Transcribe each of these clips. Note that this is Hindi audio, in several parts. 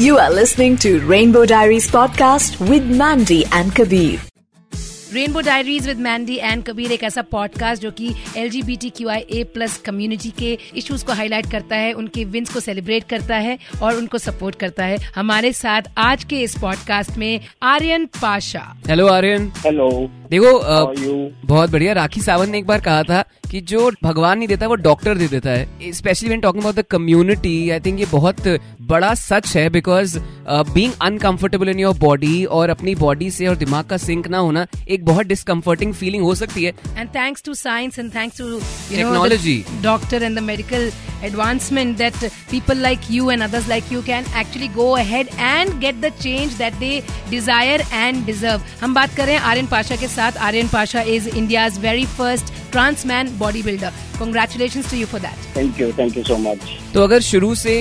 You are listening to Rainbow Diaries podcast with Mandy and Kabir. Rainbow diaries with Mandy and Kabir एक ऐसा पॉडकास्ट जो कि L G B T Q I A plus community के इश्यूज़ को हाईलाइट करता है उनके विंस को सेलिब्रेट करता है और उनको सपोर्ट करता है। हमारे साथ आज के इस पॉडकास्ट में आर्यन पाशा। हेलो आर्यन। हेलो देखो? बहुत बढ़िया। राखी सावंत ने एक बार कहा था कि जो भगवान नहीं देता वो डॉक्टर दे देता है। Specially when talking about the community I think ये बहुत बड़ा सच है because being uncomfortable in your body और अपनी बॉडी से और दिमाग का सिंक ना होना एक बहुत डिसकंफर्टिंग फीलिंग हो सकती है। And thanks to science and thanks to technology doctor and the medical advancement that people like you and others like you can actually go ahead and get the change that they desire and deserve हम बात कर रहे हैं आर्यन पाशा के साथ। Aryan Pasha is India very first transman body builder congratulation to you for that thank you thank you so much तो अगर शुरू से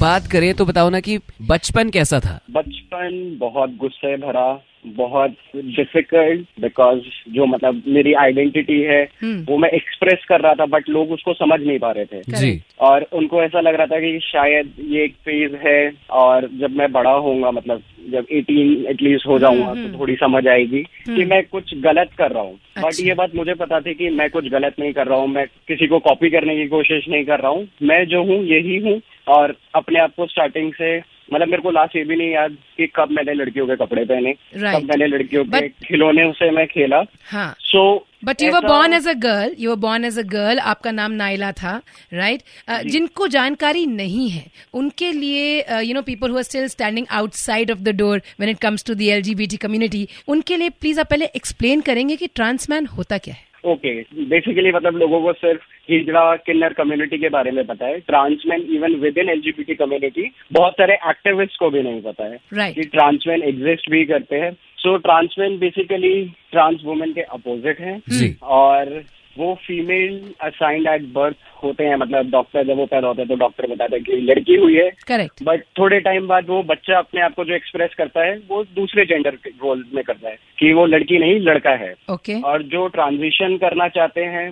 बात करें तो बताओ ना कि बचपन कैसा था? बचपन बहुत गुस्से भरा बहुत डिफ़िकल्ट बिकॉज़ जो मतलब मेरी आइडेंटिटी है वो मैं एक्सप्रेस कर रहा था बट लोग उसको समझ नहीं पा रहे थे। जी। और उनको ऐसा लग रहा था कि शायद ये एक फ़ेज़ है और जब मैं बड़ा होऊँगा मतलब जब 18 एटलीस्ट हो जाऊँगा तो थोड़ी समझ आएगी कि मैं कुछ गलत कर रहा हूँ। अच्छा। बट। ये बात मुझे पता थी कि मैं कुछ गलत नहीं कर रहा हूँ मैं किसी को कॉपी करने की कोशिश नहीं कर रहा हूँ। मैं जो हूँ यही हूँ और अपने आप को स्टार्टिंग से मतलब मेरे को लास्ट ये भी नहीं याद कि कब मैंने लड़कियों के कपड़े पहने Right. कब मैंने लड़कियों के खिलौने से मैं खेला। हाँ। So but you were born as a girl you were born as a girl आपका नाम नाइला था राइट जिनको जानकारी नहीं है उनके लिए you know people who are still standing outside of the door when it comes to the LGBT community उनके लिए प्लीज़ आप पहले एक्सप्लेन करेंगे कि ट्रांसमैन होता क्या है। ओके बेसिकली मतलब लोगों को सिर्फ़ हिजड़ा किन्नर कम्युनिटी के बारे में पता है। Transman even with in LGBT community बहुत सारे एक्टिविस्ट को भी नहीं पता है Right. कि ट्रांसमैन एग्जिस्ट भी करते हैं। So transman basically trans women के अपोजिट हैं। और वो फीमेल असाइंड एट बर्थ होते हैं। मतलब डॉक्टर जब वो पैदा होते हैं तो डॉक्टर बताते हैं कि लड़की हुई है। करेक्ट बट थोड़े टाइम बाद वो बच्चा अपने आप को जो एक्सप्रेस करता है वो दूसरे जेंडर रोल में करता है कि वो लड़की नहीं लड़का है। Okay okay. और जो ट्रांजिशन करना चाहते हैं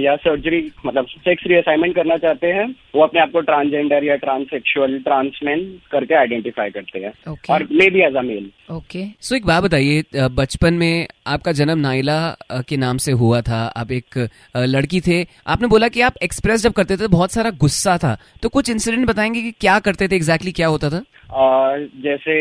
या सर्जरी मतलब सेक्स रीअसाइनमेंट करना चाहते हैं वो अपने आप को ट्रांसजेंडर या ट्रांससेक्सुअल ट्रांसमैन करके आइडेंटिफाई करते हैं। Okay. और maybe as a male okay so एक बात बताइए बचपन में आपका जन्म नाइला के नाम से हुआ था। आप एक लड़की थे। आपने बोला कि आप एक्सप्रेस जब करते थे तो बहुत सारा गुस्सा था। तो कुछ इंसिडेंट बताएँगे कि क्या करते थे एग्जैक्टली exactly क्या होता था? और जैसे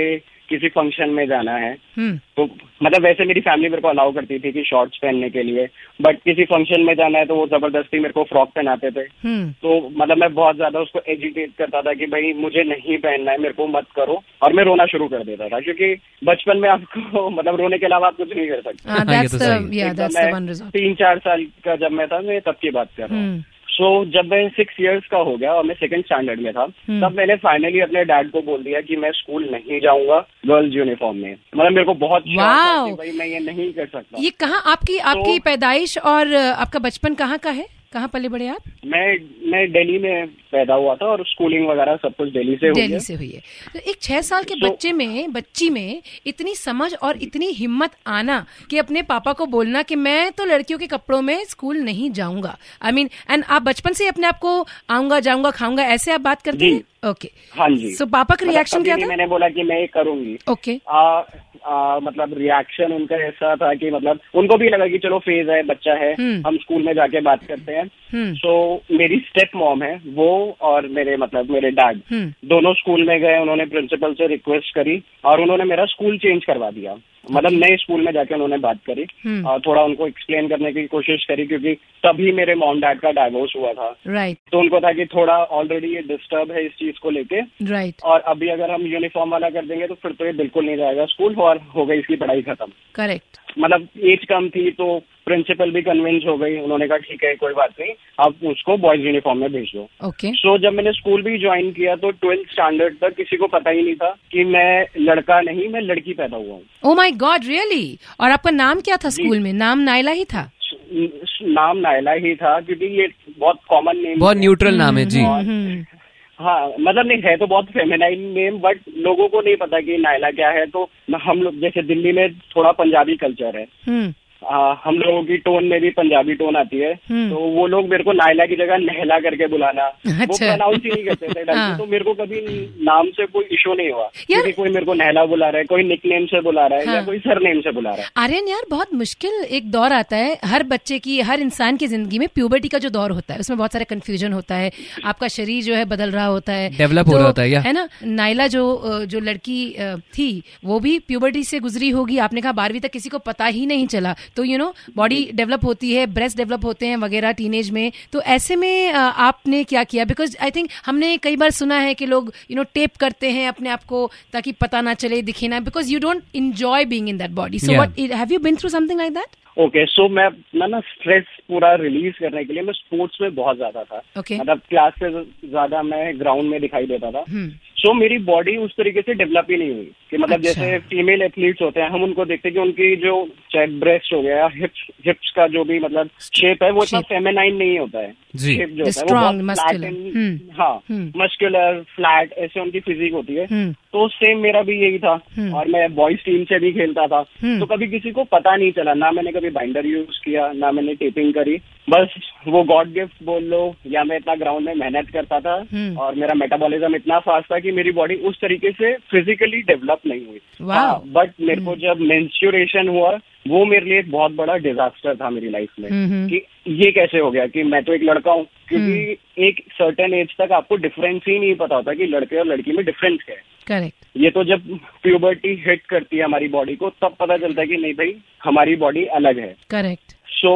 किसी फ़ंक्शन में जाना है। हम्म। तो मतलब वैसे मेरी फैमिली मेरे को अलाउ करती थी कि शॉर्ट्स पहनने के लिए बट किसी फ़ंक्शन में जाना है तो वो ज़बरदस्ती मेरे को फ्रॉक पहनाते थे। हम्म। तो मतलब मैं बहुत ज़्यादा उसको एजिटेट करता था कि भाई मुझे नहीं पहनना है मेरे को मत करो। और मैं रोना शुरू कर देता था क्योंकि बचपन में आपको मतलब रोने के अलावा आप कुछ नहीं कर सकते। हाँ हाँ, तो द सही। या एकदम that's the main one result तीन चार साल का जब मैं था मैं तब की बात कर रहा हूँ। सो जब मैं सिक्स इयर्स का हो गया और मैं सेकंड स्टैंडर्ड में था hmm. तब मैंने फाइनली अपने डैड को बोल दिया कि मैं स्कूल नहीं जाऊँगा गर्ल्स यूनिफॉर्म में। मतलब मेरे को बहुत भाई मैं ये नहीं कर सकता। ये कहाँ आपकी आपकी पैदाइश और आपका बचपन कहाँ का है? कहाँ पले बड़े आप? मैं मैं दिल्ली में पैदा हुआ था और स्कूलिंग वगैरह सब कुछ दिल्ली से हुई दिल्ली है। से हुई है। तो एक छह साल के So- बच्चे में बच्ची में इतनी समझ और इतनी हिम्मत आना कि अपने पापा को बोलना कि मैं तो लड़कियों के कपड़ों में स्कूल नहीं जाऊँगा। आई मीन एंड आप बचपन से अपने आप को आऊँगा जाऊँगा खाऊँगा ऐसे आप बात करते हैं? ओके हाँ जी। सो पापा का मतलब रिएक्शन कभी क्या था? मैंने बोला कि मैं ये करूँगी। ओके आ, आ, मतलब रिएक्शन उनका ऐसा था कि मतलब उनको भी लगा कि चलो फ़ेज़ है बच्चा है हम्म। हम स्कूल में जाके बात करते हैं। हम्म। सो मेरी स्टेप मॉम है वो और मेरे मतलब मेरे डैड हम्म। दोनों स्कूल में गए उन्होंने प्रिंसिपल से रिक्वेस्ट करी और उन्होंने मेरा स्कूल चेंज करवा दिया। मतलब नए स्कूल में जाके उन्होंने बात करी हम्म। और थोड़ा उनको एक्सप्लेन करने की कोशिश करी क्योंकि तभी मेरे मॉम डैड का डाइवोर्स हुआ था। राइट तो उनको था कि थोड़ा ऑलरेडी ये डिस्टर्ब है इस चीज़ को लेके। राइट और अभी अगर हम यूनिफॉर्म वाला कर देंगे तो फिर तो ये बिल्कुल नहीं जाएगा। स्कूल और हो गई इसकी पढ़ाई खत्म। करेक्ट मतलब एज कम थी तो प्रिंसिपल भी कन्विंस हो गई। उन्होंने कहा ठीक है कोई बात नहीं। आप उसको बॉयज़ यूनिफॉर्म में भेज दो। ओके सो जब मैंने स्कूल भी ज्वाइन किया तो ट्वेल्थ स्टैंडर्ड तक किसी को पता ही नहीं था कि मैं लड़का नहीं मैं लड़की पैदा हुआ हूँ। ओ माई गॉड रियली और आपका नाम क्या था स्कूल में? नाम नायला ही था? नाम नायला ही था क्योंकि ये बहुत कॉमन नेम बहुत न्यूट्रल नाम है जी। हम्म। हाँ मतलब नहीं, है तो बहुत फेमेनाइन नेम बट लोगों को नहीं पता कि नायला क्या है। तो हम लोग, जैसे दिल्ली में थोड़ा पंजाबी कल्चर है। हम्म। आ, हम लोगों की टोन में भी पंजाबी टोन आती है हम्म। तो वो लोग मेरे को नायला की जगह नहला करके बुलाना वो अच्छा। प्रोनाउंस ही नहीं करते थे हाँ। तो मेरे को कभी नाम से कोई इशू नहीं हुआ यार- क्योंकि कोई मेरे को नहला बुला रहा है कोई निकनेम से बुला रहा है हाँ। या। कोई सर नेम से बुला रहा है आर्यन यार बहुत मुश्किल एक दौर आता है हर बच्चे की हर इंसान की ज़िंदगी में प्यूबर्टी का जो दौर होता है उसमें बहुत सारे कंफ्यूजन होता है आपका शरीर जो है बदल रहा होता है डेवलप हो तो, रहा होता है, है ना नायला जो जो लड़की थी वो भी प्यूबर्टी से गुजरी होगी आपने कहा बारहवीं तक किसी को पता ही नहीं चला तो यू नो बॉडी डेवलप होती है ब्रेस्ट डेवलप होते हैं वगैरह टीनेज में। तो ऐसे में आपने क्या किया? बिकॉज़ आई थिंक हमने कई बार सुना है कि लोग यू नो टेप करते हैं अपने आप को ताकि पता ना चले दिखे ना। Because you don't enjoy being in that body so. What have you been through something like that okay so मैं अपना ना स्ट्रेस पूरा रिलीज़ करने के लिए मैं स्पोर्ट्स में बहुत ज़्यादा था। मतलब क्लास से ज़्यादा मैं ग्राउंड में दिखाई देता था। हम्म। सो मेरी बॉडी उस तरीके से डेवलप ही नहीं हुई कि मतलब अच्छा। जैसे फीमेल एथलीट्स होते हैं हम उनको देखते हैं कि उनकी जो चाहे ब्रेस्ट हो गया हिप्स हिप्स का जो भी मतलब शेप है वो इतना फेमेनाइन नहीं होता है। शेप जो होता है वो and- हम्म। हाँ हम्म। मस्कुलर फ्लैट ऐसे उनकी फिजिक होती है हम्म तो सेम मेरा भी यही था हम्म। और मैं बॉयज़ टीम से भी खेलता था हम्म। तो कभी किसी को पता नहीं चला ना मैंने कभी बाइंडर यूज़ किया ना मैंने टेपिंग करी बस वो गॉड गिफ्ट बोल लो या मैं इतना ग्राउंड में मेहनत करता था हम्म। और मेरा मेटाबॉलिज्म इतना फास्ट था कि मेरी बॉडी उस तरीके से फिजिकली डेवलप नहीं हुई। Wow. बट मेरे को जब मेंस्ट्रुएशन हुआ वो मेरे लिए एक बहुत बड़ा डिजास्टर था मेरी लाइफ में। हम्म। कि ये कैसे हो गया कि मैं तो एक लड़का हूँ क्योंकि एक सर्टेन एज तक आपको डिफरेंस ही नहीं पता होता कि लड़के और लड़की में डिफरेंस क्या है। करेक्ट ये तो जब प्यूबर्टी हिट करती है हमारी बॉडी को तब पता चलता है कि नहीं भाई हमारी बॉडी अलग है। करेक्ट सो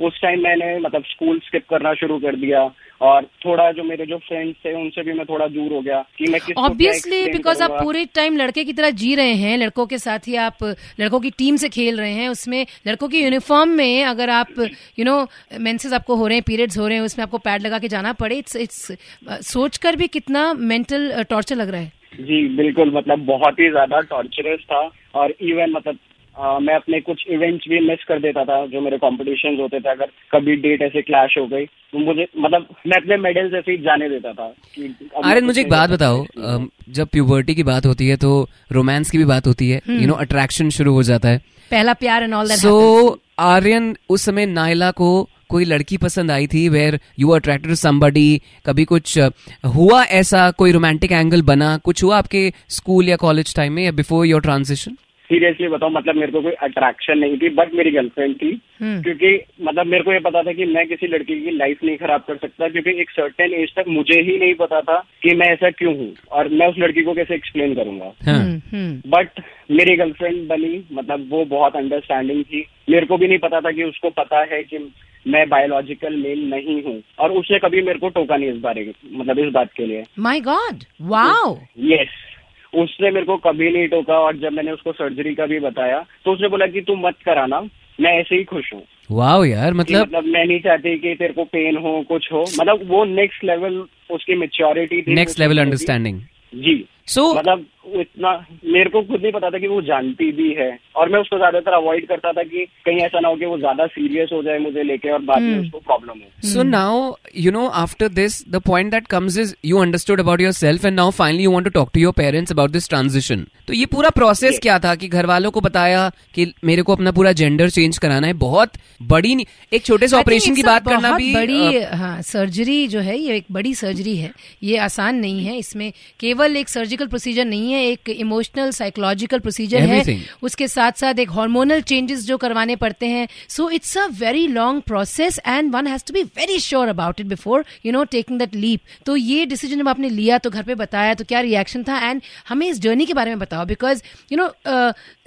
उस टाइम मैंने मतलब स्कूल स्किप करना शुरू कर दिया और थोड़ा जो मेरे जो फ्रेंड्स थे उनसे भी मैं थोड़ा दूर हो गया कि मैं क्या ऑब्वियसली बिकॉज़ आप पूरे टाइम लड़के की तरह जी रहे हैं लड़कों के साथ ही आप लड़कों की टीम से खेल रहे हैं उसमें लड़कों की यूनिफॉर्म में अगर आप यू नो मेंसेस आपको हो रहे हैं पीरियड्स हो रहे हैं उसमें आपको पैड लगा के जाना पड़े इट्स इट्स सोच कर भी कितना मेंटल टॉर्चर लग रहा है। जी बिल्कुल मतलब बहुत ही ज़्यादा टॉर्चरस था और इवन मतलब अ, मैं अपने कुछ इवेंट्स भी मिस कर देता था जो मेरे कॉम्पिटिशन होते थे। अगर कभी डेट ऐसे क्लैश हो गई तो मुझे मतलब मैं अपने मेडल्स ऐसे ही जाने देता था आर्यन मुझे एक बात बताओ। जब प्यूबर्टी की बात होती है तो रोमांस की भी बात होती है। यू नो अट्रैक्शन शुरू हो जाता है। पहला प्यार and all that so Aryan उस समय नायला को कोई लड़की पसंद आई थी were you attracted to somebody कभी कुछ हुआ ऐसा कोई रोमांटिक एंगल बना कुछ हुआ आपके स्कूल या कॉलेज टाइम में या बिफोर योर ट्रांजिशन सीरियसली बताओ मतलब मेरे को कोई अट्रैक्शन नहीं थी बट मेरी गर्लफ्रेंड थी। हम्म। क्योंकि मतलब मेरे को ये पता था कि मैं किसी लड़की की लाइफ नहीं खराब कर सकता क्योंकि एक सर्टेन एज तक मुझे ही नहीं पता था कि मैं ऐसा क्यों हूँ और मैं उस लड़की को कैसे एक्सप्लेन करूँगा। बट मेरी गर्लफ्रेंड बनी मतलब वो बहुत अंडरस्टैंडिंग थी। मेरे को भी नहीं पता था कि उसको पता है कि मैं बायोलॉजिकल मेल नहीं हूँ और उसने कभी मेरे को टोका नहीं इस बारे मतलब इस बात के लिए। माई गॉड वाओ यस उसने मेरे को कभी नहीं टोका और जब मैंने उसको सर्जरी का भी बताया तो उसने बोला कि तू मत कराना मैं ऐसे ही खुश हूँ। वाह यार मतलब मतलब मैं नहीं चाहती कि तेरे को पेन हो कुछ हो। मतलब वो नेक्स्ट लेवल उसकी मेच्योरिटी थी नेक्स्ट लेवल अंडरस्टैंडिंग जी। सो so, मतलब इतना मेरे को खुद नहीं पता था कि वो जानती भी है। और मैं उसको ज़्यादातर अवॉइड करता था कि कहीं ऐसा ना हो कि वो ज़्यादा सीरियस हो जाए मुझे लेके और बाद में उसको प्रॉब्लम हो। So now, you know, after this, the point that comes is you understood about yourself and now finally you want to talk to your parents about this transition. तो ये पूरा प्रोसेस क्या था कि घर वालों को बताया कि मेरे को अपना पूरा जेंडर चेंज कराना है? बहुत बड़ी एक छोटे से ऑपरेशन की बात करना भी बड़ी हाँ सर्जरी जो है ये एक बड़ी सर्जरी है। ये आसान नहीं है इसमें केवल एक सर्जिकल प्रोसीजर नहीं है एक इमोशनल साइकोलॉजिकल प्रोसीजर है। उसके साथ साथ एक हार्मोनल चेंजेस जो करवाने पड़ते हैं। So it's a very long process and one has to be very sure about it before you know taking that leap तो ये डिसीज़न जब आपने लिया तो घर पे बताया तो क्या रिएक्शन था? एंड हमें इस जर्नी के बारे में बताओ बिकॉज़ यू नो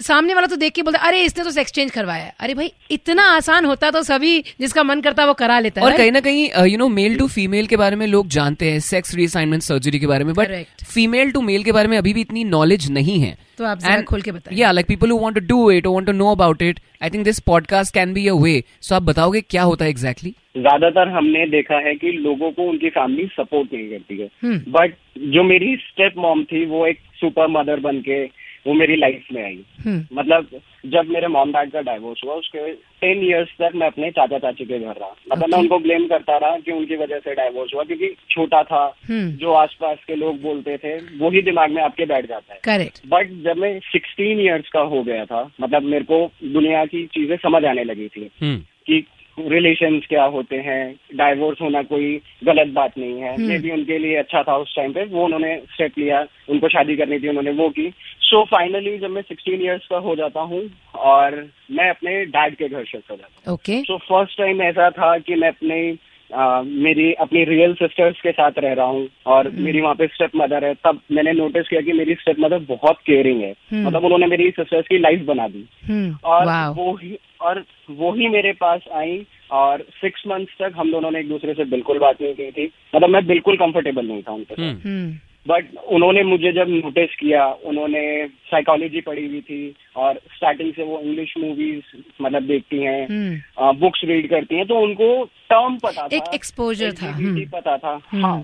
सामने वाला तो देख के बोलता अरे इसने तो एक्सचेंज करवाया अरे भाई इतना आसान होता तो सभी जिसका मन करता वो करा लेता और कहीं ना कहीं you know male to female के बारे में लोग जानते हैं सेक्स रीअसाइनमेंट सर्जरी के बारे में बट फीमेल टू मेल के बारे में अभी भी इतनी नॉलेज नहीं है तो आप जरा खोल के बताइए। या like people who want to do it want to know about it I think this podcast can be a way so आप बताओगे क्या होता है एग्जैक्टली ज़्यादातर हमने देखा है कि लोगों को उनकी फैमिली सपोर्ट नहीं करती है हम्म। बट जो मेरी स्टेप मॉम थी वो एक सुपर मदर बन के वो मेरी लाइफ में आई। हम्म। मतलब जब मेरे मॉम डैड का डाइवोर्स हुआ उसके टेन इयर्स तक मैं अपने चाचा चाची के घर रहा। मतलब मैं उनको ब्लेम करता रहा कि उनकी वजह से डाइवोर्स हुआ क्योंकि छोटा था हम्म। जो आसपास के लोग बोलते थे वो ही दिमाग में आपके बैठ जाता है। करेक्ट बट जब मैं सिक्सटीन ईयर्स का हो गया था मतलब मेरे को दुनिया की चीज़ें समझ आने लगी थी हम्म। कि रिलेशंस क्या होते हैं डाइवोर्स होना कोई गलत बात नहीं है। हम्म। मे भी उनके लिए अच्छा था उस टाइम पे वो उन्होंने स्टेप लिया उनको शादी करनी थी उन्होंने वो की। सो so, फाइनली जब मैं सिक्सटीन ईयर्स का हो जाता हूँ और मैं अपने डैड के घर शिफ्ट हो जाता हूँ। ओके सो फ़र्स्ट टाइम ऐसा था कि मैं अपने आ, मेरी अपनी रियल सिस्टर्स के साथ रह रहा हूँ और मेरी वहाँ पे स्टेप मदर है। तब मैंने नोटिस किया कि मेरी स्टेप मदर बहुत केयरिंग है। हम्म। मतलब उन्होंने मेरी सिस्टर्स की लाइफ बना दी। हम्म। और वो ही और वो ही मेरे पास आई और सिक्स मंथ्स तक हम दोनों ने एक दूसरे से बिल्कुल बात नहीं की थी। मतलब मैं बिल्कुल कंफर्टेबल नहीं था उनके साथ। हम्म हम्म। बट उन्होंने मुझे जब नोटिस किया उन्होंने साइकोलॉजी पढ़ी हुई थी और स्टार्टिंग से वो इंग्लिश मूवीज़ मतलब देखती हैं हम्म बुक्स रीड करती हैं तो उनको टर्म पता था एक एक्सपोजर था, हम्म। पता था हम्म। हाँ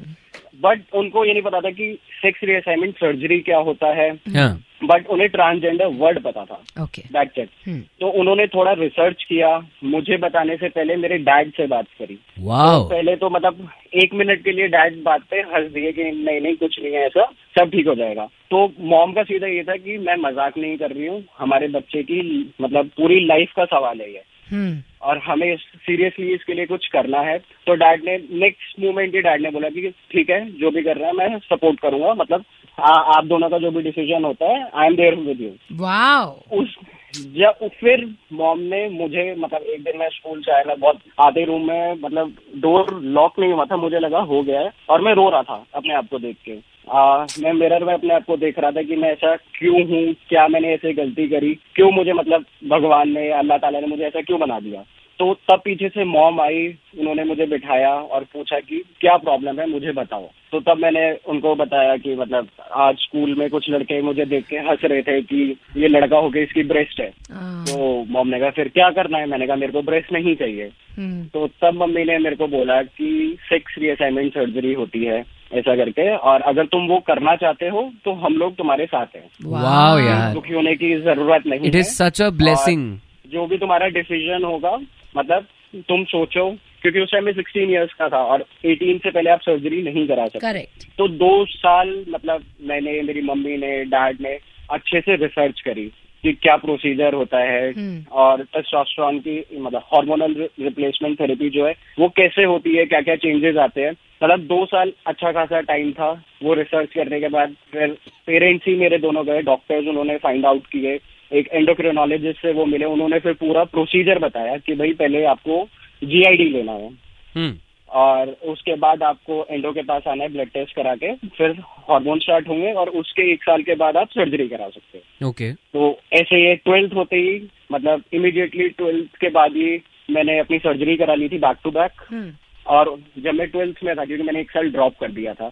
बट उनको ये नहीं पता था कि सेक्स रीअसाइनमेंट सर्जरी क्या होता है हाँ बट उन्हें ट्रांसजेंडर वर्ड पता था। Okay okay. हम्म तो उन्होंने थोड़ा रिसर्च किया मुझे बताने से पहले मेरे डैड से बात करी। Wow. तो पहले तो मतलब एक मिनट के लिए डैड बात पे हंस दिए कि नहीं नहीं कुछ नहीं है ऐसा सब ठीक हो जाएगा। तो मॉम का सीधा ये था कि मैं मज़ाक नहीं कर रही हूँ हमारे बच्चे की मतलब पूरी लाइफ का सवाल है ये। और हमें सीरियसली इसके लिए कुछ करना है। तो डैड ने नेक्स्ट मोमेंट ही डैड ने बोला कि ठीक है जो भी कर रहा है मैं सपोर्ट करूँगा। मतलब आ, आप दोनों का जो भी डिसीज़न होता है I am there with you wow उस जब फिर मॉम ने मुझे मतलब एक दिन मैं स्कूल से आया मैं बहुत आधे रूम में मतलब डोर लॉक नहीं हुआ था मुझे लगा हो गया है और मैं रो रहा था अपने आप को देख के। आ, मैं मिरर में अपने आप को देख रहा था कि मैं ऐसा क्यों हूँ क्या मैंने ऐसे गलती करी क्यों मुझे मतलब भगवान ने अल्लाह ताला ने मुझे ऐसा क्यों बना दिया? तो तब पीछे से मॉम आई उन्होंने मुझे बिठाया और पूछा कि क्या प्रॉब्लम है मुझे बताओ। तो तब मैंने उनको बताया कि मतलब आज स्कूल में कुछ लड़के मुझे देख के हंस रहे थे कि ये लड़का हो गया इसकी ब्रेस्ट है। हाँ, तो मॉम ने कहा फिर क्या करना है? मैंने कहा मेरे को ब्रेस्ट नहीं चाहिए। हम्म। तो तब मम्मी ने मेरे को बोला कि सेक्स रीअसाइनमेंट सर्जरी होती है ऐसा करके और अगर तुम वो करना चाहते हो तो हम लोग तुम्हारे साथ हैं। वाओ यार। दुखी होने की ज़रूरत नहीं it is such a blessing जो भी तुम्हारा डिसीज़न होगा मतलब तुम सोचो क्योंकि उस टाइम में सिक्सटीन इयर्स का था और एटीन से पहले आप सर्जरी नहीं करा सकते। करेक्ट तो दो साल मतलब मैंने मेरी मम्मी ने डैड ने अच्छे से रिसर्च करी कि क्या प्रोसीजर होता है हम्म। और टेस्टोस्टेरोन की मतलब हार्मोनल रिप्लेसमेंट थेरेपी जो है वो कैसे होती है क्या क्या चेंजेस आते हैं। मतलब दो साल अच्छा खासा टाइम था वो रिसर्च करने के बाद फिर पेरेंट्स ही मेरे दोनों गए डॉक्टर्स उन्होंने फाइंड आउट किए। एक एंडोक्रिनोलॉजिस्ट से वो मिले उन्होंने फिर पूरा प्रोसीजर बताया कि भाई पहले आपको जीआईडी लेना है। हम्म। और उसके बाद आपको एंडो के पास आना है ब्लड टेस्ट करा के फिर हार्मोन स्टार्ट होंगे और उसके एक साल के बाद आप सर्जरी करा सकते हो। ओके तो ऐसे ये ट्वेल्थ होते ही मतलब इमिडिएटली ट्वेल्थ के बाद ही मैंने अपनी सर्जरी करा ली थी बैक टू बैक हम्म। और जब मैं ट्वेल्थ में था क्योंकि मैंने एक साल ड्रॉप कर दिया था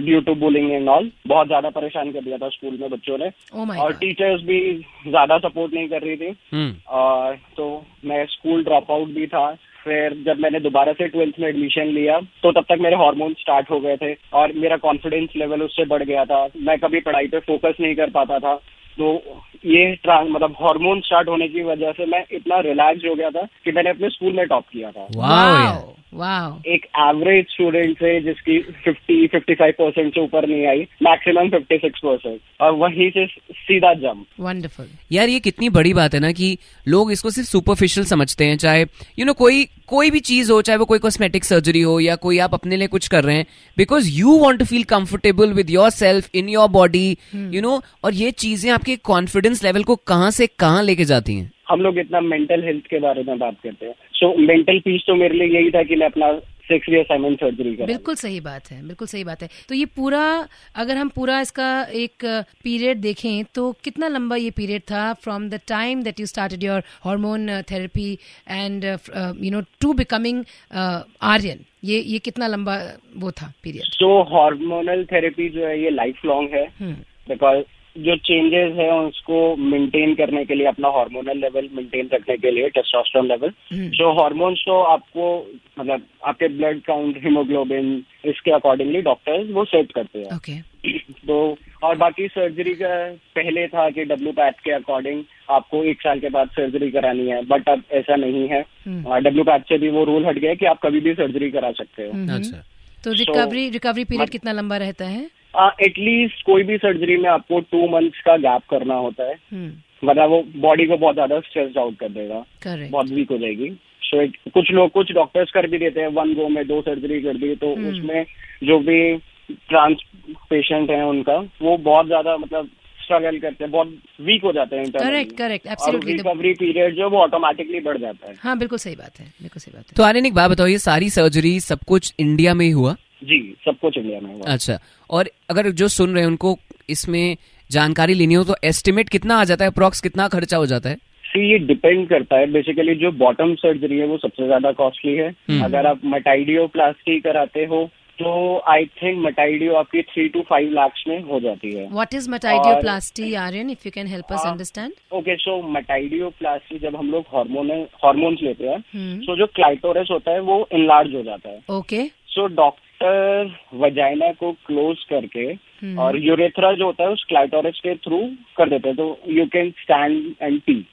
due to bullying and all बहुत ज़्यादा परेशान कर दिया था स्कूल में बच्चों ने। माय और टीचर्स भी ज़्यादा सपोर्ट नहीं कर रही थी। हम्म और तो मैं स्कूल ड्रॉप आउट भी था। फिर जब मैंने दोबारा से ट्वेल्थ में एडमिशन लिया तो तब तक मेरे हार्मोन स्टार्ट हो गए थे और मेरा कॉन्फिडेंस लेवल उससे बढ़ गया था। मैं कभी पढ़ाई पे फोकस नहीं कर पाता था। तो ये मतलब हार्मोन स्टार्ट होने की वजह से मैं इतना रिलैक्स हो गया था कि मैंने अपने स्कूल में टॉप किया था। वाओ एक एवरेज स्टूडेंट से जिसकी 50 55 परसेंट से ऊपर नहीं आई मैक्सिमम 56 परसेंट और वहीं से सीधा जंप वंडरफुल यार ये कितनी बड़ी बात है ना कि लोग इसको सिर्फ़ सुपरफिशियल समझते हैं चाहे यू you नो know, कोई कोई भी चीज़ हो चाहे वो कोई कॉस्मेटिक सर्जरी हो या कोई आप अपने लिए कुछ कर रहे हैं because you want to feel comfortable with yourself in your body you know और ये चीज़ें आपके कॉन्फिडेंस लेवल को कहाँ से कहाँ लेके जाती हैं? हम लोग इतना मेंटल हेल्थ के बारे में बात करते हैं। सो मेंटल पीस तो मेरे लिए यही था कि मैं अपना सेक्स रिअसाइनमेंट सर्जरी करा बिल्कुल सही बात है बिल्कुल सही बात है। तो ये पूरा अगर हम पूरा इसका एक पीरियड देखें तो कितना लंबा ये पीरियड था from the time that you started your hormone therapy and you know to becoming Aryan. ये ये कितना लंबा वो था पीरियड सो हार्मोनल थेरेपी जो है ये लाइफ लॉन्ग है। हम्म। बिकॉज़ जो चेंजेस है उसको मेंटेन करने के लिए अपना हार्मोनल लेवल मेंटेन रखने के लिए टेस्टोस्टेरोन लेवल हम्म। जो हार्मोन्स तो आपको मतलब आपके ब्लड काउंट हीमोग्लोबिन इसके अकॉर्डिंगली डॉक्टर्स वो सेट करते हैं। ओके तो और बाकी सर्जरी का पहले था कि डब्ल्यू पैथ के अकॉर्डिंग आपको एक साल के बाद सर्जरी करानी है बट अब ऐसा नहीं है। डब्ल्यू पैथ से भी वो रूल हट गया कि आप कभी भी सर्जरी करा सकते हो। अच्छा। तो रिकवरी रिकवरी पीरियड कितना लंबा रहता है? एटलीस्ट कोई भी सर्जरी में आपको टू मंथ्स का गैप करना होता है। मतलब वो बॉडी को बहुत ज़्यादा स्ट्रेस आउट कर देगा। करेक्ट बहुत वीक हो जाएगी। सो so, कुछ लोग कुछ डॉक्टर्स कर भी देते हैं। वन गो में दो सर्जरी कर दी तो उसमें जो भी ट्रांस पेशेंट है उनका वो बहुत ज़्यादा मतलब स्ट्रगल करते हैं। बहुत वीक हो जाते हैं। Correct, correct, और absolutely. रिकवरी पीरियड जो वो ऑटोमेटिकली बढ़ जाता है। हाँ बिल्कुल सही बात है बिल्कुल सही बात है। तो बात बताओ ये सारी सर्जरी सब कुछ इंडिया में ही हुआ? जी सब कुछ इंडिया में हुआ अच्छा और अगर जो सुन रहे हैं उनको इसमें जानकारी लेनी हो तो एस्टिमेट कितना आ जाता है अप्रोक्स कितना खर्चा हो जाता है? सी ये डिपेंड करता है। बेसिकली जो बॉटम सर्जरी है वो सबसे ज़्यादा कॉस्टली है। अगर आप मटाइडियोप्लास्टी कराते हो तो आई थिंक मटाइडियो आपकी थ्री टू फाइव लाख्स में हो जाती है। What is metaedioplasty Aryan if you can help us understand okay so metaidioplasty जब हम लोग हार्मोन हार्मोन्स लेते हैं हम्म। सो जो क्लाइटोरस होता है वो इनलार्ज हो जाता है। ओके सो डॉक्टर वजाइना को क्लोज करके और यूरेथ्रा जो होता है उस क्लाइटोरस के थ्रू कर देते हैं। तो you can stand and pee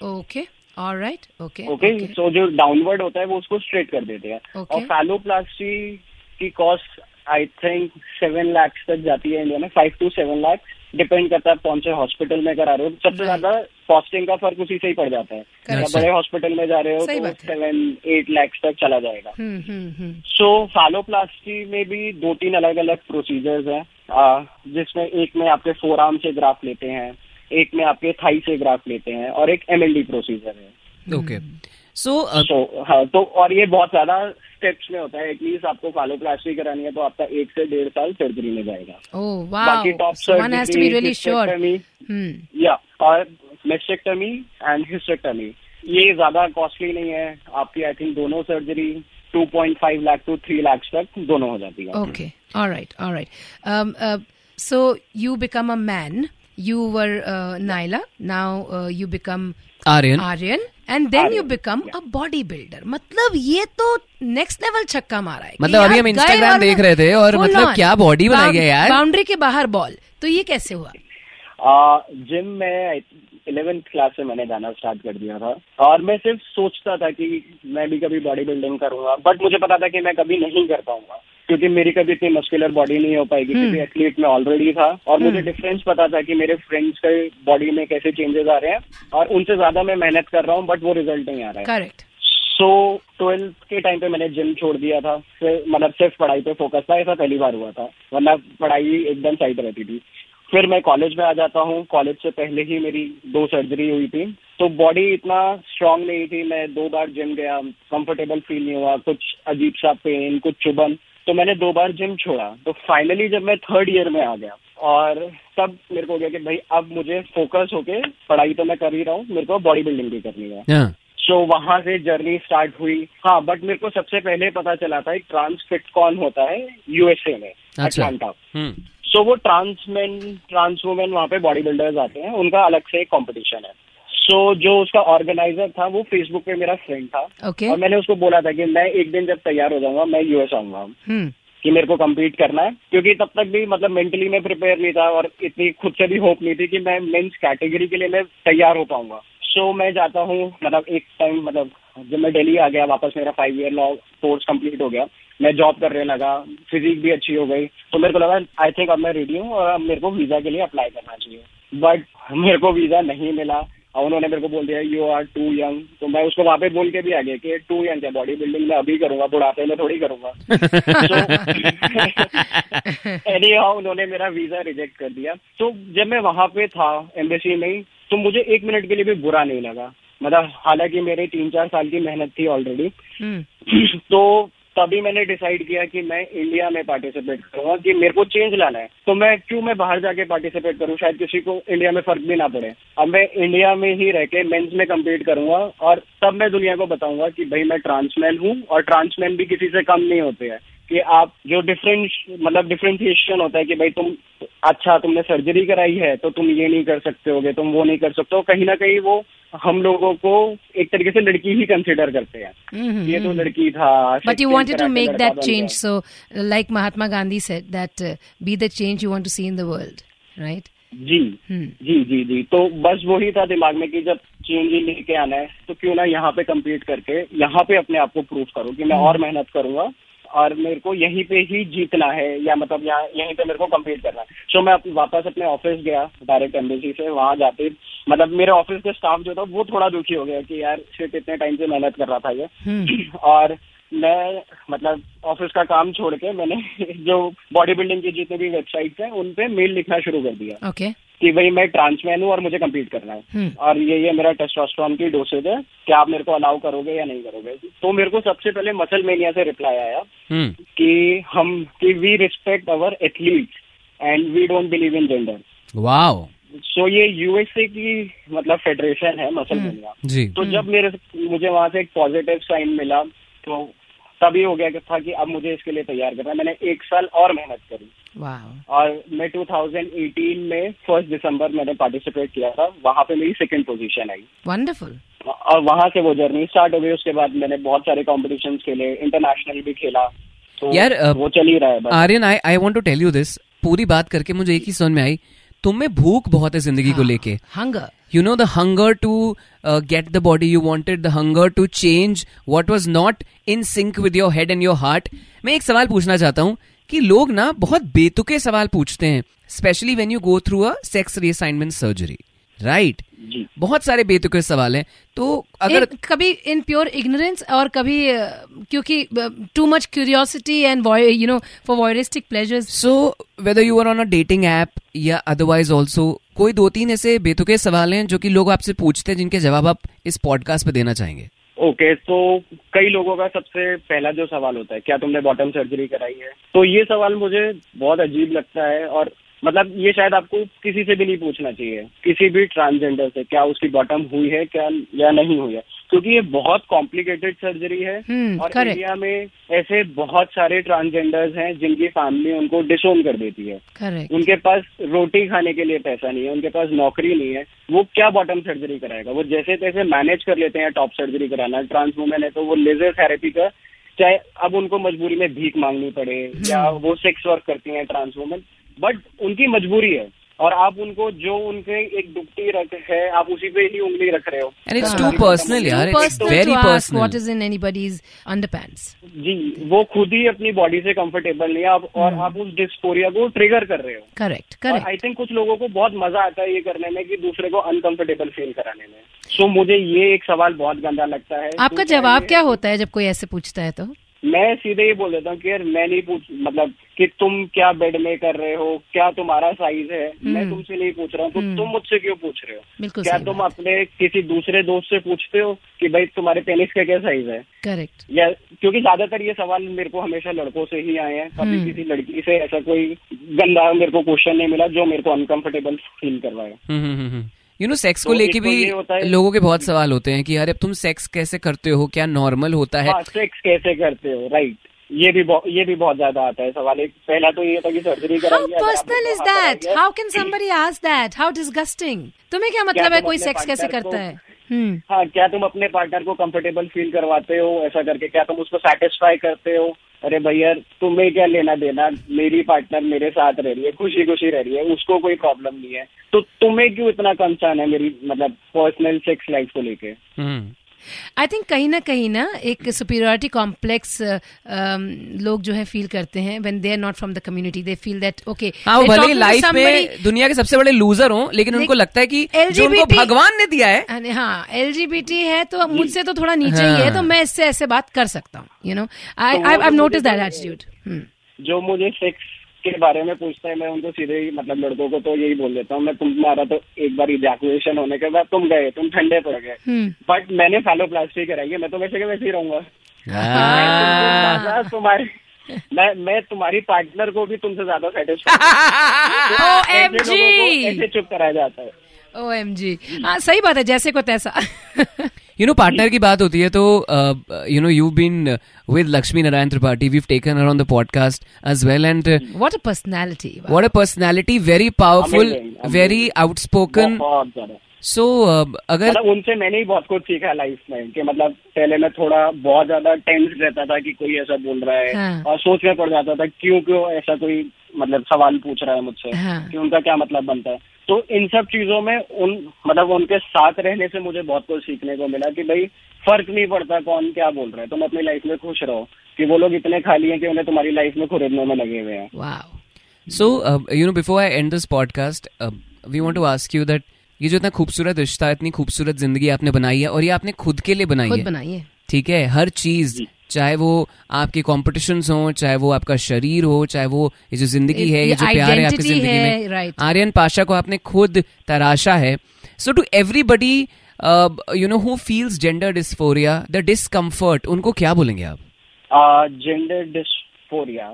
okay alright okay okay so जो डाउनवर्ड होता है वो उसको स्ट्रेट कर देते हैं। Okay. और फैलोप्लास्टी की cost I think seven lakhs तक जाती है इंडिया में। Five to seven lakhs depend करता है कौन से हॉस्पिटल में करा रहे हो। सबसे ज़्यादा कॉस्टिंग का फ़र्क उसी से ही पड़ जाता है। अगर बड़े हॉस्पिटल में जा रहे हो तो सेवन एट लैक्स तक चला जाएगा। हम्म हम्म हम्म। सो फैलोप्लास्टी में भी दो तीन अलग अलग प्रोसीजर्स हैं जिसमें एक में आपके फोर आर्म से ग्राफ लेते हैं एक में आपके थाई से ग्राफ लेते हैं और एक एमएलडी प्रोसीजर है। ओके सो सो हाँ तो और ये बहुत ज़्यादा स्टेप्स में होता है एटलीस्ट आपको फालोप्लास्टी करानी है तो आपका एक से डेढ़ साल सर्जरी में जाएगा Oh बाकी टॉप really sure. सर्जरी. या और मेस्टेक्टमी एंड हिस्टेक्टमी ये ज़्यादा कॉस्टली नहीं है आपकी आई थिंक दोनों सर्जरी 2.5 लाख टू 3 लाख तक दोनों हो जाती है Okay. All right. All right. Um, uh, so you were uh, Naila. Now uh, you become Aryan. Aryan. And then you Aryan, become a bodybuilder. मतलब ये तो next level छक्का मारा है मतलब अभी हम Instagram देख रहे थे और मतलब क्या body बनाई है यार। बाउंड्री के बाहर बॉल तो ये कैसे हुआ जिम में इलेवेंथ क्लास से मैंने जाना स्टार्ट कर दिया था। और मैं सिर्फ़ सोचता था कि मैं भी कभी बॉडी बिल्डिंग करूँगा बट मुझे पता था कि मैं कभी नहीं कर पाऊँगा क्योंकि मेरी कभी इतनी मस्कुलर बॉडी नहीं हो पाएगी क्योंकि एथलीट में ऑलरेडी था। और मुझे डिफरेंस पता था कि मेरे फ्रेंड्स के बॉडी में कैसे चेंजेस आ रहे हैं और उनसे ज़्यादा मैं मेहनत कर रहा हूँ बट वो रिज़ल्ट नहीं आ रहा है। करेक्ट सो ट्वेल्थ के टाइम पे मैंने जिम छोड़ दिया था। फिर मतलब सिर्फ़ पढ़ाई पे फोकस था ऐसा पहली बार हुआ था वरना पढ़ाई एकदम साइड रहती थी। फिर मैं कॉलेज में आ जाता हूँ। कॉलेज से पहले ही मेरी दो सर्जरी हुई थी। तो बॉडी इतना स्ट्रांग नहीं थी। मैं दो बार जिम गया। कंफर्टेबल फील नहीं हुआ। कुछ अजीब सा पेन कुछ चुभन। तो मैंने दो बार जिम छोड़ा। तो फाइनली जब मैं थर्ड ईयर में आ गया और तब मेरे को हो गया कि भाई अब मुझे फोकस होके पढ़ाई तो मैं कर ही रहा हूँ। मेरे को बॉडी बिल्डिंग भी करनी है। सो वहाँ से जर्नी स्टार्ट हुई। हाँ बट मेरे को सबसे पहले पता चला था एक ट्रांस फिट कौन होता है यूएसए में अच्छा। अटलांटा हम्म। सो वो ट्रांस मैन ट्रांस वुमेन वहाँ पे बॉडी बिल्डर्स आते हैं उनका अलग से एक कॉम्पिटिशन है। सो जो उसका ऑर्गेनाइजर था वो फेसबुक पे मेरा फ्रेंड था। ओके और मैंने उसको बोला था कि मैं एक दिन जब तैयार हो जाऊँगा मैं यूएस आऊँगा। हम्म। कि मेरे को कम्पीट करना है। क्योंकि तब तक भी मतलब मेंटली मैं प्रिपेयर नहीं था और इतनी खुद से भी होप नहीं थी कि मैं मेंस कैटेगरी के लिए मैं तैयार हो पाऊँगा। सो मैं जाता हूँ मतलब एक टाइम मतलब जब मैं दिल्ली आ गया वापस मेरा five year law course complete हो गया। मैं जॉब करने लगा फिजिक भी अच्छी हो गई। तो मेरे को लगा आई थिंक अब मैं रेडी हूँ और अब मेरे को वीज़ा के लिए अप्लाई करना चाहिए। बट मेरे को वीज़ा नहीं मिला और उन्होंने मेरे को बोल दिया यू आर टू यंग तो मैं उसको वहाँ पे बोल के भी आ गया कि टू यंग है बॉडी बिल्डिंग में अभी करूँगा बुढ़ापे में थोड़ी करूँगा। एनी हाउ उन्होंने मेरा वीज़ा रिजेक्ट कर दिया। तो जब मैं वहाँ पे था एम्बेसी में तो मुझे एक मिनट के लिए भी बुरा नहीं लगा। मतलब हालाँकि मेरे तीन चार साल की मेहनत थी ऑलरेडी हम्म। तो तभी मैंने डिसाइड किया कि मैं इंडिया में पार्टिसिपेट करूँगा कि मेरे को चेंज लाना है। तो मैं क्यों मैं बाहर जाके पार्टिसिपेट करूँ? शायद किसी को इंडिया में फ़र्क भी ना पड़े। अब मैं इंडिया में ही रह के मेन्स में कम्पीट करूँगा और तब मैं दुनिया को बताऊँगा कि भाई मैं ट्रांसमैन हूँ और ट्रांसमैन भी किसी से कम नहीं होते हैं। कि आप जो डिफरेंट मतलब डिफरेंशिएशन होता है कि भाई तुम अच्छा तुमने सर्जरी कराई है तो तुम ये नहीं कर सकते होगे तुम वो नहीं कर सकते हो कहीं ना कहीं वो हम लोगों को एक तरीके से लड़की ही कंसिडर करते हैं mm-hmm, ये तो लड़की था But you sex wanted to करा के make लड़का that बन change. गया। So, like Mahatma Gandhi said, that uh, be the change you want to see in the world. Right जी हम्म जी जी जी तो बस वही था दिमाग में कि जब चेंज ही लेके आना है तो क्यों ना यहाँ पे कम्पीट करके यहाँ पे अपने आप को प्रूव करूँ कि मैं और मेहनत करूँगा और मेरे को यहीं पे ही जीतना है या मतलब यहाँ यहीं पे मेरे को कम्पीट करना है। सो so, मैं अप, वापस अपने ऑफ़िस गया डायरेक्ट एम्बेसी से वहाँ जाते मतलब मेरे ऑफ़िस के स्टाफ जो था वो थोड़ा दुखी हो गया कि यार सिर्फ़ इतने टाइम से मेहनत कर रहा था ये। हम्म। और मैं मतलब ऑफ़िस का काम छोड़ के मैंने जो बॉडी बिल्डिंग की जितने भी वेबसाइट है उन पे मेल लिखना शुरू कर दिया। ओके कि भाई मैं ट्रांसमैन हूँ और मुझे कम्पीट करना है। हम्म। और ये ये मेरा टेस्टोस्टेरोन की डोसेज है क्या आप मेरे को अलाउ करोगे या नहीं करोगे। तो मेरे को सबसे पहले मसल मेनिया से रिप्लाई आया हम्म। कि हम कि we respect our athlete and we don't believe in gender wow so ये यूएसए की मतलब फेडरेशन है मसल हम्म। मेनिया तो जब मेरे मुझे वहाँ से एक पॉजिटिव साइन मिला तो तभी हो गया कि था कि अब मुझे इसके लिए तैयार करना है। मैंने एक साल और मेहनत करी। और मैं 2018 में फ़र्स्ट दिसंबर मैंने पार्टिसिपेट किया था। वहाँ पे मेरी सेकंड पोजीशन आई। वंडरफुल और वहाँ से वो जर्नी स्टार्ट हो गई। उसके बाद मैंने बहुत सारे कॉम्पिटिशन खेले इंटरनेशनल भी खेला। तो यार, वो चल ही रहा है Aryan I I want to tell you this पूरी बात करके मुझे एक ही समझ में आई। तुम्हें भूख बहुत है ज़िंदगी को हाँ, लेके। Hunger you know the hunger to get the body you wanted the hunger to change what was not in sync with your head and your heart मैं एक सवाल पूछना चाहता हूँ कि लोग ना बहुत बेतुके सवाल पूछते हैं specially when you go through a sex reassignment surgery right जी। बहुत सारे बेतुके सवाल हैं। तो अगर कभी इन प्योर इग्नोरेंस और कभी अ, क्योंकि too much curiosity and you know for voyeuristic pleasures so whether you are on a dating app या अदरवाइज़ ऑल्सो कोई दो तीन ऐसे बेतुके सवाल हैं जो कि लोग आपसे पूछते हैं जिनके जवाब आप इस पॉडकास्ट पे देना चाहेंगे। ओके okay, तो कई लोगों का सबसे पहला जो सवाल होता है क्या तुमने बॉटम सर्जरी कराई है? तो ये सवाल मुझे बहुत अजीब लगता है और मतलब ये शायद आपको किसी से भी नहीं पूछना चाहिए। किसी भी ट्रांसजेंडर से क्या उसकी बॉटम हुई है क्या या नहीं हुई है। क्योंकि ये बहुत कॉम्प्लिकेटेड सर्जरी है हम्म, और इंडिया में ऐसे बहुत सारे ट्रांसजेंडर्स हैं जिनकी फैमिली उनको डिसोन कर देती है। उनके पास रोटी खाने के लिए पैसा नहीं है उनके पास नौकरी नहीं है। वो क्या बॉटम सर्जरी कराएगा? वो जैसे तैसे मैनेज कर लेते हैं टॉप सर्जरी कराना। ट्रांस वुमेन है तो वो लेजर थेरेपी का चाहे अब उनको मजबूरी में भीख मांगनी पड़े या वो सेक्स वर्क करती हैं ट्रांस वुमेन बट उनकी मजबूरी है। और आप उनको जो उनके एक दुखती रख है आप उसी पे ही उंगली रख रहे हो। And it's. टू पर्सनल यार. It's very personal is in anybody's underpants. जी वो खुद ही अपनी बॉडी से कंफर्टेबल नहीं है। आप और आप उस डिस्पोरिया को ट्रिगर कर रहे हो। करेक्ट करेक्ट आई थिंक कुछ लोगों को बहुत मज़ा आता है ये करने में कि दूसरे को अनकंफर्टेबल फील कराने में। सो मुझे ये एक सवाल बहुत गंदा लगता है। आपका जवाब क्या होता है जब कोई ऐसे पूछता है तो? मैं सीधे ही बोल देता हूँ कि यार मैं नहीं पूछ मतलब कि तुम क्या बेड में कर रहे हो क्या तुम्हारा साइज़ है? मैं तुमसे नहीं पूछ रहा हूँ तो तुम मुझसे क्यों पूछ रहे हो? क्या तुम अपने किसी दूसरे दोस्त से पूछते हो कि भाई तुम्हारे पेनिस का क्या साइज़ है? करेक्ट या क्योंकि ज़्यादातर ये सवाल मेरे को हमेशा लड़कों से ही आए हैं। कभी हम्म। किसी लड़की से ऐसा कोई गंदा मेरे को क्वेश्चन नहीं मिला जो मेरे को अनकंफर्टेबल फील करवाए। यू नो सेक्स को तो लेके तो भी लोगों के बहुत सवाल होते हैं कि यार अब तुम सेक्स कैसे करते हो? क्या नॉर्मल होता है? हाँ सेक्स कैसे करते हो? राइट ये भी ये भी बहुत ज़्यादा आता है सवाल। एक पहला तो ये था कि surgery how personal is that how can somebody ask that how How can somebody ask that? How disgusting. तुम्हें क्या मतलब है कोई सेक्स कैसे करता को- है? हाँ क्या तुम अपने पार्टनर को कंफर्टेबल फील करवाते हो? ऐसा करके क्या तुम उसको सेटिस्फाई करते हो? अरे भैया तुम्हें क्या लेना देना? मेरी पार्टनर मेरे साथ रह रही है खुशी खुशी रह रही है उसको कोई प्रॉब्लम नहीं है। तो तुम्हें क्यों इतना कंसर्न है मेरी मतलब पर्सनल सेक्स लाइफ को लेके? हम्म। आई थिंक कहीं ना कहीं ना एक सुपीरियरिटी कॉम्प्लेक्स लोग जो है फील करते हैं when they are not from the community they feel that okay भले लाइफ में दुनिया के सबसे बड़े लूजर हो लेकिन उनको लगता है कि जो उनको भगवान ने दिया है हाँ एलजीबीटी है तो मुझसे तो थोड़ा नीचे हाँ. ही है हाँ। तो मैं इससे ऐसे बात कर सकता हूँ you know I I notice that attitude जो मुझे सेक्स के बारे में पूछते हैं मैं उनको सीधे ही मतलब लड़कों को तो यही बोल देता हूँ मैं तुम तुम्हारा तो एक बार इजैकुलेशन होने के बाद तुम गए तुम ठंडे पड़ गए। हम्म। बट मैंने फैलोप्लास्टी कराई है मैं तो वैसे के वैसे ही रहूँगा। तुम्हारी मैं तुमसे ज़्यादा तुम्हारे मैं मैं तुम्हारी पार्टनर को भी तुमसे ज़्यादा सेटिस्फाई OMG! ऐसे चुप कराया जाता है। ओ एम जी हाँ सही बात है जैसे को तैसा। यू नो पार्टनर की बात होती है तो you know you been with Lakshmi Narayan Tripathi we taken her on the podcast as well and what a personality what a personality very powerful very amazing. Very outspoken बहुत ज़्यादा सो अगर मतलब उनसे मैंने ही बहुत कुछ सीखा लाइफ में कि मतलब पहले मैं थोड़ा बहुत ज़्यादा टेंस रहता था कि कोई ऐसा बोल रहा है हाँ। और सोच में पड़ जाता था क्यों क्यों ऐसा कोई मतलब सवाल पूछ रहा है मुझसे हाँ। कि उनका क्या मतलब बनता है तो इन सब चीज़ों में उन मतलब उनके साथ रहने से मुझे बहुत कुछ सीखने को मिला कि भाई फ़र्क नहीं पड़ता कौन क्या बोल रहा है तुम अपनी लाइफ में खुश रहो कि वो लोग इतने खाली हैं कि उन्हें तुम्हारी लाइफ में खरीदने में लगे हुए हैं so you know before I and this podcast we want to ask you that ये जो इतना खूबसूरत रिश्ता इतनी खूबसूरत ज़िंदगी आपने बनाई है और ये आपने खुद के लिए बनाई खुद है। ठीक है? हर चीज़ चाहे वो आपके कॉम्पिटिशन्स हो चाहे वो आपका शरीर हो चाहे वो ये जो ज़िंदगी है ये ये जो प्यार है आपकी ज़िंदगी में। आर्यन पाशा को आपने खुद तराशा है। So to everybody you know who feels gender dysphoria the discomfort उनको क्या बोलेंगे आप? जेंडर डिस्फोरिया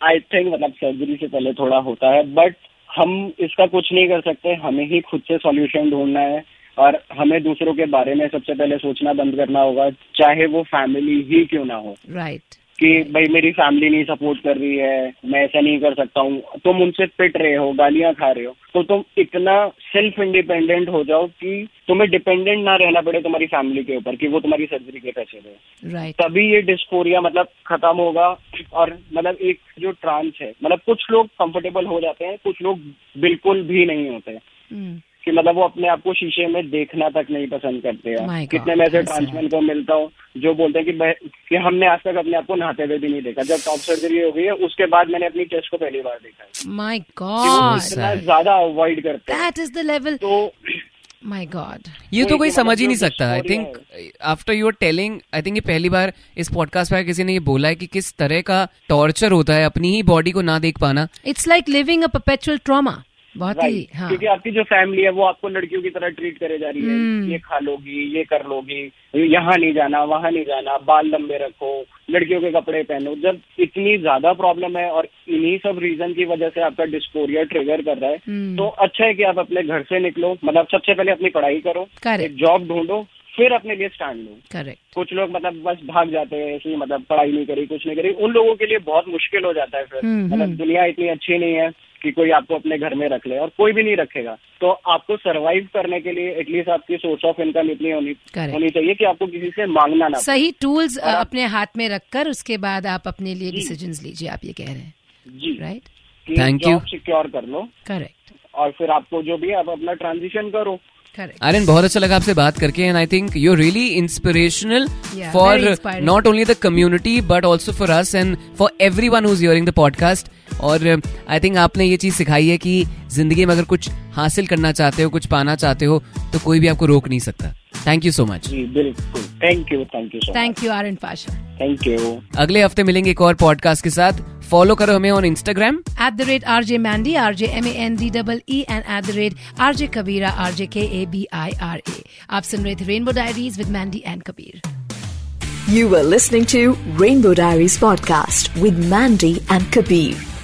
आई थिंक मतलब सर्जरी से पहले थोड़ा होता है बट हम इसका कुछ नहीं कर सकते, हमें ही खुद से सॉल्यूशन ढूंढना है और हमें दूसरों के बारे में सबसे पहले सोचना, बंद करना होगा, चाहे वो फैमिली ही क्यों ना हो। राइट कि भाई मेरी फैमिली नहीं सपोर्ट कर रही है मैं ऐसा नहीं कर सकता हूँ। तुम उनसे पिट रहे हो गालियाँ खा रहे हो। तो तुम इतना सेल्फ इंडिपेंडेंट हो जाओ कि तुम्हें डिपेंडेंट ना रहना पड़े तुम्हारी फैमिली के ऊपर कि वो तुम्हारी सर्जरी के पैसे दे। राइट तभी ये डिस्कोरिया मतलब खत्म होगा और मतलब एक जो ट्रांस है मतलब कुछ लोग कंफर्टेबल हो जाते हैं कुछ लोग बिल्कुल भी नहीं होते। हम्म, कि मतलब वो अपने आप को शीशे में देखना तक नहीं पसंद करते हैं। कितने मैं ऐसे ट्रांसमैन को मिलता हूँ जो बोलते हैं कि कि हमने आज तक अपने आप को नहाते हुए भी नहीं देखा। जब टॉप सर्जरी हो गई है उसके बाद मैंने अपनी चेस्ट को पहली बार देखा है। माय गॉड इतना ज़्यादा अवॉइड करते हैं। दैट इज़ द लेवल तो माय गॉड ये तो कोई समझ मतलब ही नहीं सकता। I think after you're telling I think ये पहली बार इस पॉडकास्ट पर किसी ने ये बोला है कि किस तरह का टॉर्चर होता है अपनी ही बॉडी को ना देख पाना। It's like living a perpetual trauma बहुत ही हाँ। क्योंकि आपकी जो फैमिली है वो आपको लड़कियों की तरह ट्रीट करे जा रही है। हम्म। ये खा लोगी ये कर लोगी यहाँ नहीं जाना वहाँ नहीं जाना बाल लंबे रखो लड़कियों के कपड़े पहनो। जब इतनी ज़्यादा प्रॉब्लम है और इन्हीं सब रीजन की वजह से आपका डिस्पोरिया ट्रिगर कर रहा है हम्म। तो अच्छा है कि आप अपने घर से निकलो। मतलब सबसे पहले अपनी पढ़ाई करो एक जॉब ढूंढो फिर अपने लिए स्टैंड लो। करेक्ट कुछ लोग मतलब बस भाग जाते हैं ऐसे मतलब पढ़ाई नहीं करी कुछ नहीं करी। उन लोगों के लिए बहुत मुश्किल हो जाता है फिर। हम्म, मतलब। दुनिया इतनी अच्छी नहीं है कि कोई आपको अपने घर में रख ले और कोई भी नहीं रखेगा। तो आपको सरवाइव करने के लिए एटलीस्ट आपकी सोर्स ऑफ़ इनकम इतनी होनी Correct. होनी चाहिए कि आपको किसी से मांगना ना सही टूल्स अपने हाथ में रखकर उसके बाद आप अपने लिए डिसीज़न लीजिए आप ये कह रहे हैं। जी। राइट थैंक यू सिक्योर कर लो। करेक्ट और फिर आपको जो भी आप अपना ट्रांजिशन करो। आर्यन बहुत अच्छा लगा आपसे बात करके and I think you really inspirational for not only the community but also for us and for everyone who's hearing the podcast और आई थिंक आपने ये चीज़ सिखाई है कि ज़िंदगी में अगर कुछ हासिल करना चाहते हो कुछ पाना चाहते हो तो कोई भी आपको रोक नहीं सकता। थैंक यू सो मच बिल्कुल। Thank you thank you thank you R Pasha thank you अगले हफ़्ते मिलेंगे एक और पॉडकास्ट के साथ। फॉलो करो हमें on Instagram at the rate RJ Mandy, RJ M A N D double E and at the rate RJ Kabira, RJ K A B I R A. आप सुन रहे थे rainbow diaries with Mandy and Kabir You were listening to Rainbow Diaries podcast with Mandy and Kabir.